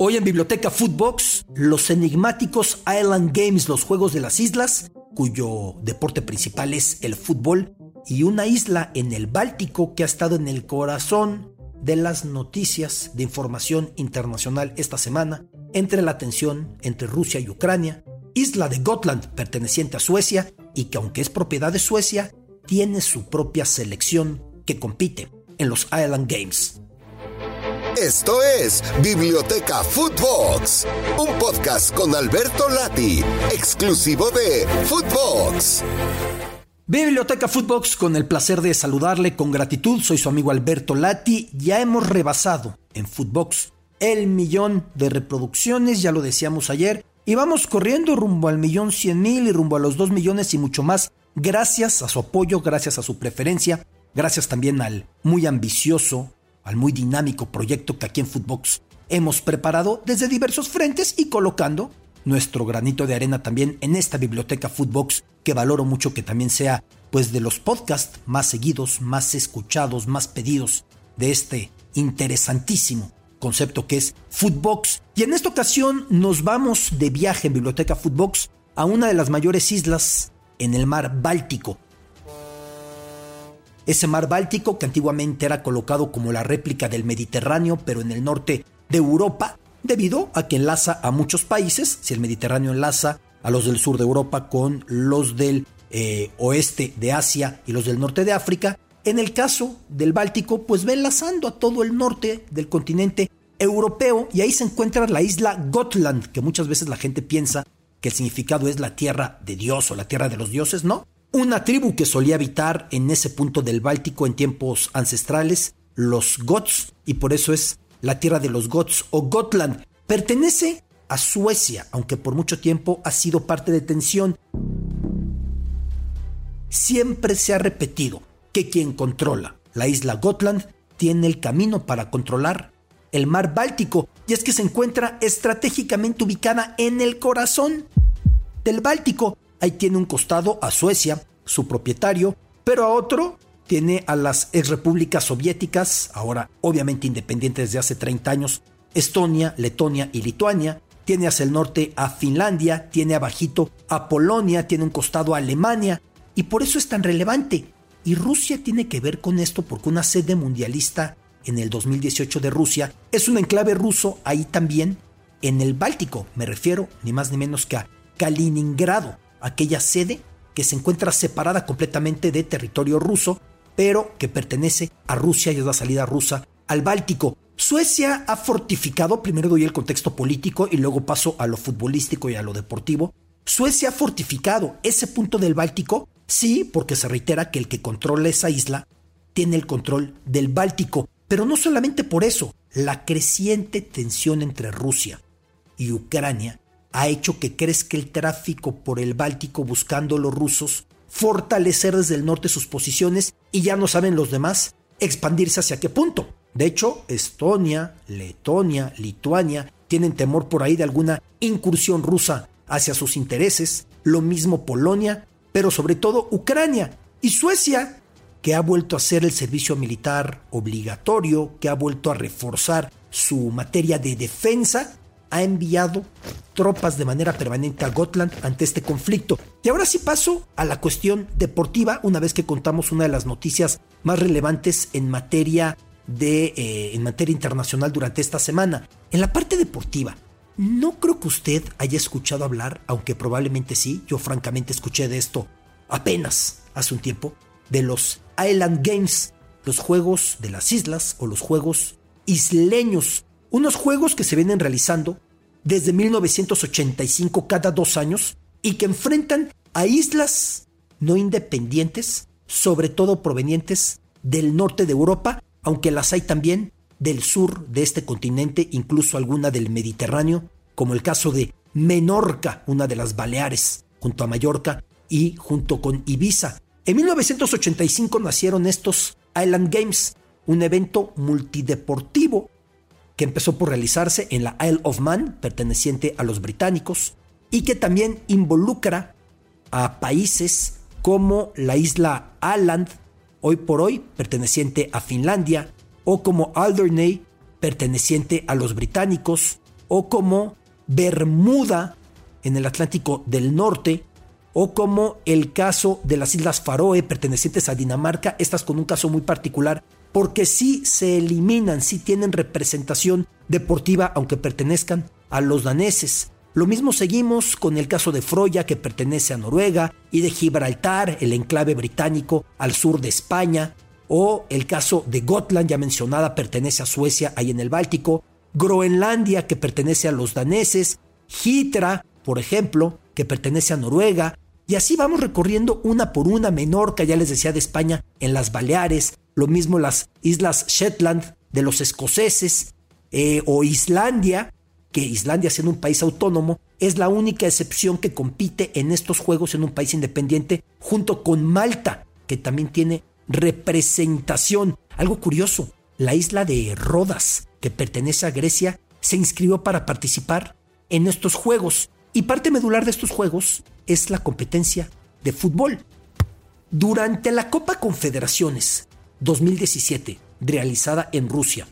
Hoy en Biblioteca Footbox, los enigmáticos Island Games, los Juegos de las Islas, cuyo deporte principal es el fútbol, y una isla en el Báltico que ha estado en el corazón de las noticias de información internacional esta semana, entre la tensión entre Rusia y Ucrania, isla de Gotland perteneciente a Suecia y que aunque es propiedad de Suecia, tiene su propia selección que compite en los Island Games. Esto es Biblioteca Footbox, un podcast con Alberto Lati, exclusivo de Footbox. Biblioteca Footbox, con el placer de saludarle con gratitud, soy su amigo Alberto Lati. Ya hemos rebasado en Footbox el millón de reproducciones, ya lo decíamos ayer, y vamos corriendo rumbo al millón cien mil y rumbo a los dos millones y mucho más, gracias a su apoyo, gracias a su preferencia, gracias también al muy ambicioso, al muy dinámico proyecto que aquí en Footbox hemos preparado desde diversos frentes y colocando nuestro granito de arena también en esta biblioteca Footbox que valoro mucho que también sea pues de los podcasts más seguidos, más escuchados, más pedidos de este interesantísimo concepto que es Footbox. Y en esta ocasión nos vamos de viaje en Biblioteca Footbox a una de las mayores islas en el mar Báltico, ese mar Báltico que antiguamente era colocado como la réplica del Mediterráneo, pero en el norte de Europa, debido a que enlaza a muchos países, si el Mediterráneo enlaza a los del sur de Europa con los del eh, oeste de Asia y los del norte de África, en el caso del Báltico, pues va enlazando a todo el norte del continente europeo y ahí se encuentra la isla Gotland, que muchas veces la gente piensa que el significado es la tierra de Dios o la tierra de los dioses, ¿no? Una tribu que solía habitar en ese punto del Báltico en tiempos ancestrales, los Gots, y por eso es la tierra de los Gots o Gotland. Pertenece a Suecia, aunque por mucho tiempo ha sido parte de tensión. Siempre se ha repetido que quien controla la isla Gotland tiene el camino para controlar el mar Báltico, y es que se encuentra estratégicamente ubicada en el corazón del Báltico, Ahí tiene un costado a Suecia, su propietario, pero a otro tiene a las exrepúblicas soviéticas, ahora obviamente independientes desde hace 30 años, Estonia, Letonia y Lituania. Tiene hacia el norte a Finlandia, tiene abajito a Polonia, tiene un costado a Alemania, y por eso es tan relevante. Y Rusia tiene que ver con esto porque una sede mundialista en el 2018 de Rusia es un enclave ruso ahí también en el Báltico, me refiero ni más ni menos que a Kaliningrado aquella sede que se encuentra separada completamente de territorio ruso, pero que pertenece a Rusia y es la salida rusa al Báltico. Suecia ha fortificado, primero doy el contexto político y luego paso a lo futbolístico y a lo deportivo. Suecia ha fortificado ese punto del Báltico, sí, porque se reitera que el que controla esa isla tiene el control del Báltico, pero no solamente por eso, la creciente tensión entre Rusia y Ucrania ha hecho que crezca el tráfico por el Báltico buscando los rusos fortalecer desde el norte sus posiciones y ya no saben los demás expandirse hacia qué punto. De hecho, Estonia, Letonia, Lituania tienen temor por ahí de alguna incursión rusa hacia sus intereses, lo mismo Polonia, pero sobre todo Ucrania y Suecia, que ha vuelto a hacer el servicio militar obligatorio, que ha vuelto a reforzar su materia de defensa ha enviado tropas de manera permanente a Gotland ante este conflicto. Y ahora sí paso a la cuestión deportiva, una vez que contamos una de las noticias más relevantes en materia de eh, en materia internacional durante esta semana. En la parte deportiva, no creo que usted haya escuchado hablar, aunque probablemente sí, yo francamente escuché de esto apenas hace un tiempo, de los Island Games, los juegos de las islas o los juegos isleños unos juegos que se vienen realizando desde 1985 cada dos años y que enfrentan a islas no independientes, sobre todo provenientes del norte de Europa, aunque las hay también del sur de este continente, incluso alguna del Mediterráneo, como el caso de Menorca, una de las Baleares, junto a Mallorca y junto con Ibiza. En 1985 nacieron estos Island Games, un evento multideportivo que empezó por realizarse en la Isle of Man, perteneciente a los británicos, y que también involucra a países como la isla Åland, hoy por hoy perteneciente a Finlandia, o como Alderney, perteneciente a los británicos, o como Bermuda en el Atlántico del Norte, o como el caso de las Islas Faroe pertenecientes a Dinamarca, estas con un caso muy particular, porque sí se eliminan, sí tienen representación deportiva, aunque pertenezcan a los daneses. Lo mismo seguimos con el caso de Froya, que pertenece a Noruega, y de Gibraltar, el enclave británico al sur de España, o el caso de Gotland, ya mencionada, pertenece a Suecia, ahí en el Báltico, Groenlandia, que pertenece a los daneses, Hitra, por ejemplo, que pertenece a Noruega, y así vamos recorriendo una por una, Menorca, ya les decía de España, en las Baleares, lo mismo las islas Shetland de los escoceses, eh, o Islandia, que Islandia siendo un país autónomo, es la única excepción que compite en estos juegos en un país independiente, junto con Malta, que también tiene representación. Algo curioso, la isla de Rodas, que pertenece a Grecia, se inscribió para participar en estos juegos. Y parte medular de estos juegos es la competencia de fútbol. Durante la Copa Confederaciones 2017, realizada en Rusia,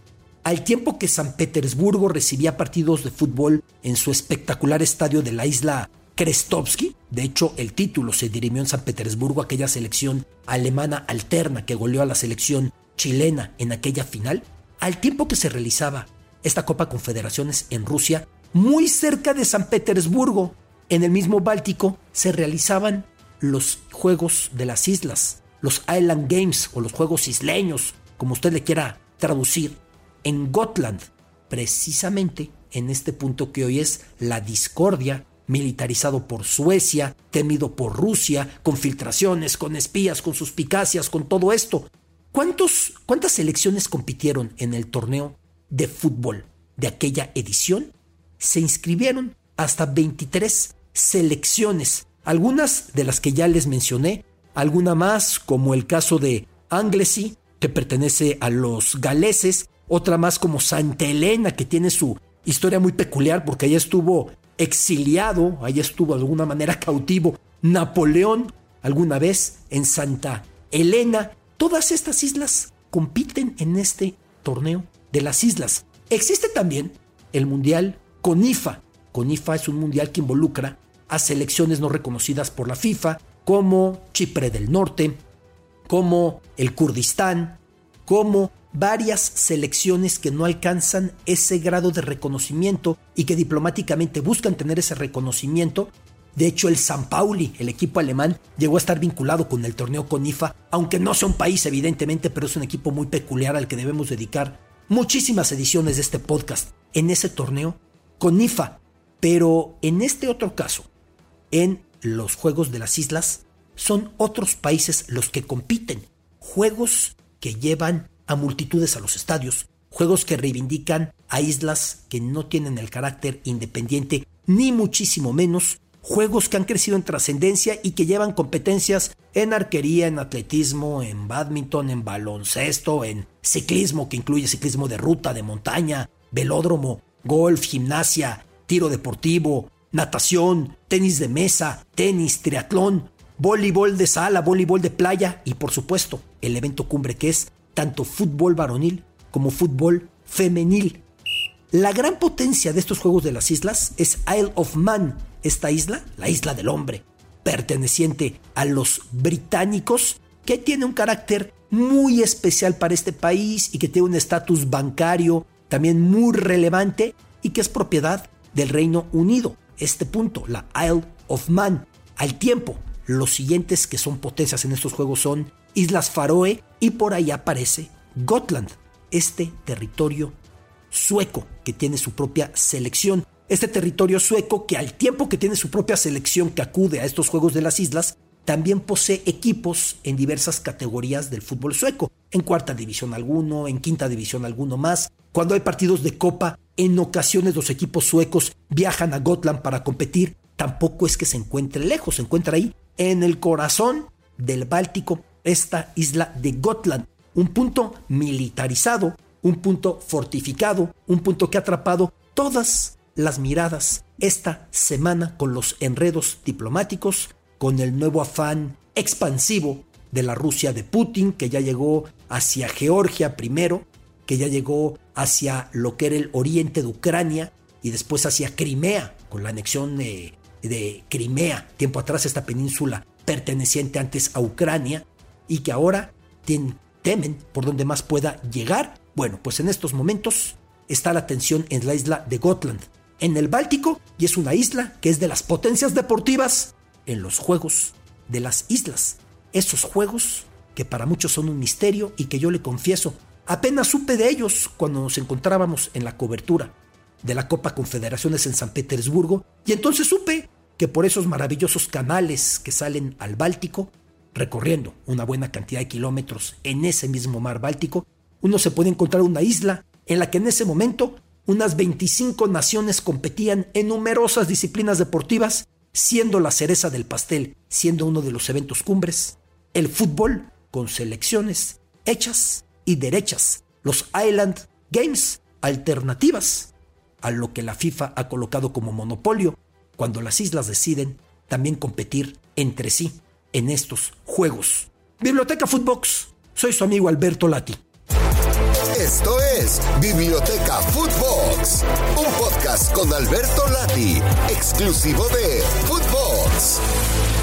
al tiempo que San Petersburgo recibía partidos de fútbol en su espectacular estadio de la isla Krestovsky, de hecho el título se dirimió en San Petersburgo, aquella selección alemana alterna que goleó a la selección chilena en aquella final, al tiempo que se realizaba esta Copa Confederaciones en Rusia, muy cerca de San Petersburgo, en el mismo Báltico, se realizaban los Juegos de las Islas, los Island Games o los Juegos Isleños, como usted le quiera traducir, en Gotland, precisamente en este punto que hoy es la discordia, militarizado por Suecia, temido por Rusia, con filtraciones, con espías, con suspicacias, con todo esto. ¿Cuántos, ¿Cuántas selecciones compitieron en el torneo de fútbol de aquella edición? Se inscribieron hasta 23 selecciones, algunas de las que ya les mencioné, alguna más como el caso de Anglesey, que pertenece a los galeses, otra más como Santa Elena, que tiene su historia muy peculiar porque allá estuvo exiliado, allá estuvo de alguna manera cautivo Napoleón alguna vez en Santa Elena. Todas estas islas compiten en este torneo de las islas. Existe también el Mundial CONIFA. CONIFA es un mundial que involucra a selecciones no reconocidas por la FIFA, como Chipre del Norte, como el Kurdistán, como varias selecciones que no alcanzan ese grado de reconocimiento y que diplomáticamente buscan tener ese reconocimiento. De hecho, el San Pauli, el equipo alemán, llegó a estar vinculado con el torneo CONIFA, aunque no sea un país evidentemente, pero es un equipo muy peculiar al que debemos dedicar muchísimas ediciones de este podcast en ese torneo CONIFA. Pero en este otro caso, en los Juegos de las Islas, son otros países los que compiten. Juegos que llevan a multitudes a los estadios, juegos que reivindican a islas que no tienen el carácter independiente, ni muchísimo menos, juegos que han crecido en trascendencia y que llevan competencias en arquería, en atletismo, en badminton, en baloncesto, en ciclismo, que incluye ciclismo de ruta, de montaña, velódromo, golf, gimnasia, tiro deportivo, natación, tenis de mesa, tenis, triatlón, voleibol de sala, voleibol de playa y por supuesto el evento cumbre que es tanto fútbol varonil como fútbol femenil. La gran potencia de estos Juegos de las Islas es Isle of Man, esta isla, la isla del hombre, perteneciente a los británicos, que tiene un carácter muy especial para este país y que tiene un estatus bancario también muy relevante y que es propiedad del Reino Unido. Este punto, la Isle of Man. Al tiempo, los siguientes que son potencias en estos juegos son Islas Faroe y por ahí aparece Gotland, este territorio sueco que tiene su propia selección. Este territorio sueco que al tiempo que tiene su propia selección que acude a estos Juegos de las Islas, también posee equipos en diversas categorías del fútbol sueco, en cuarta división alguno, en quinta división alguno más. Cuando hay partidos de copa, en ocasiones los equipos suecos viajan a Gotland para competir. Tampoco es que se encuentre lejos, se encuentra ahí en el corazón del Báltico esta isla de Gotland, un punto militarizado, un punto fortificado, un punto que ha atrapado todas las miradas esta semana con los enredos diplomáticos, con el nuevo afán expansivo de la Rusia de Putin, que ya llegó hacia Georgia primero, que ya llegó hacia lo que era el oriente de Ucrania, y después hacia Crimea, con la anexión de, Crimea, tiempo atrás esta península perteneciente antes a Ucrania, y que ahora temen por donde más pueda llegar. Bueno, pues en estos momentos está la tensión en la isla de Gotland, en el Báltico, y es una isla que es de las potencias deportivas en los Juegos de las Islas. Esos juegos que para muchos son un misterio y que yo le confieso, apenas supe de ellos cuando nos encontrábamos en la cobertura de la Copa Confederaciones en San Petersburgo, y entonces supe que por esos maravillosos canales que salen al Báltico, recorriendo una buena cantidad de kilómetros en ese mismo mar Báltico, uno se puede encontrar una isla en la que en ese momento unas 25 naciones competían en numerosas disciplinas deportivas, siendo la cereza del pastel, siendo uno de los eventos cumbres, el fútbol con selecciones hechas y derechas, los Island Games alternativas a lo que la FIFA ha colocado como monopolio cuando las islas deciden también competir entre sí en estos juegos. Biblioteca Footbox, soy su amigo Alberto Lati. Esto es Biblioteca Footbox, un podcast con Alberto Lati, exclusivo de Footbox.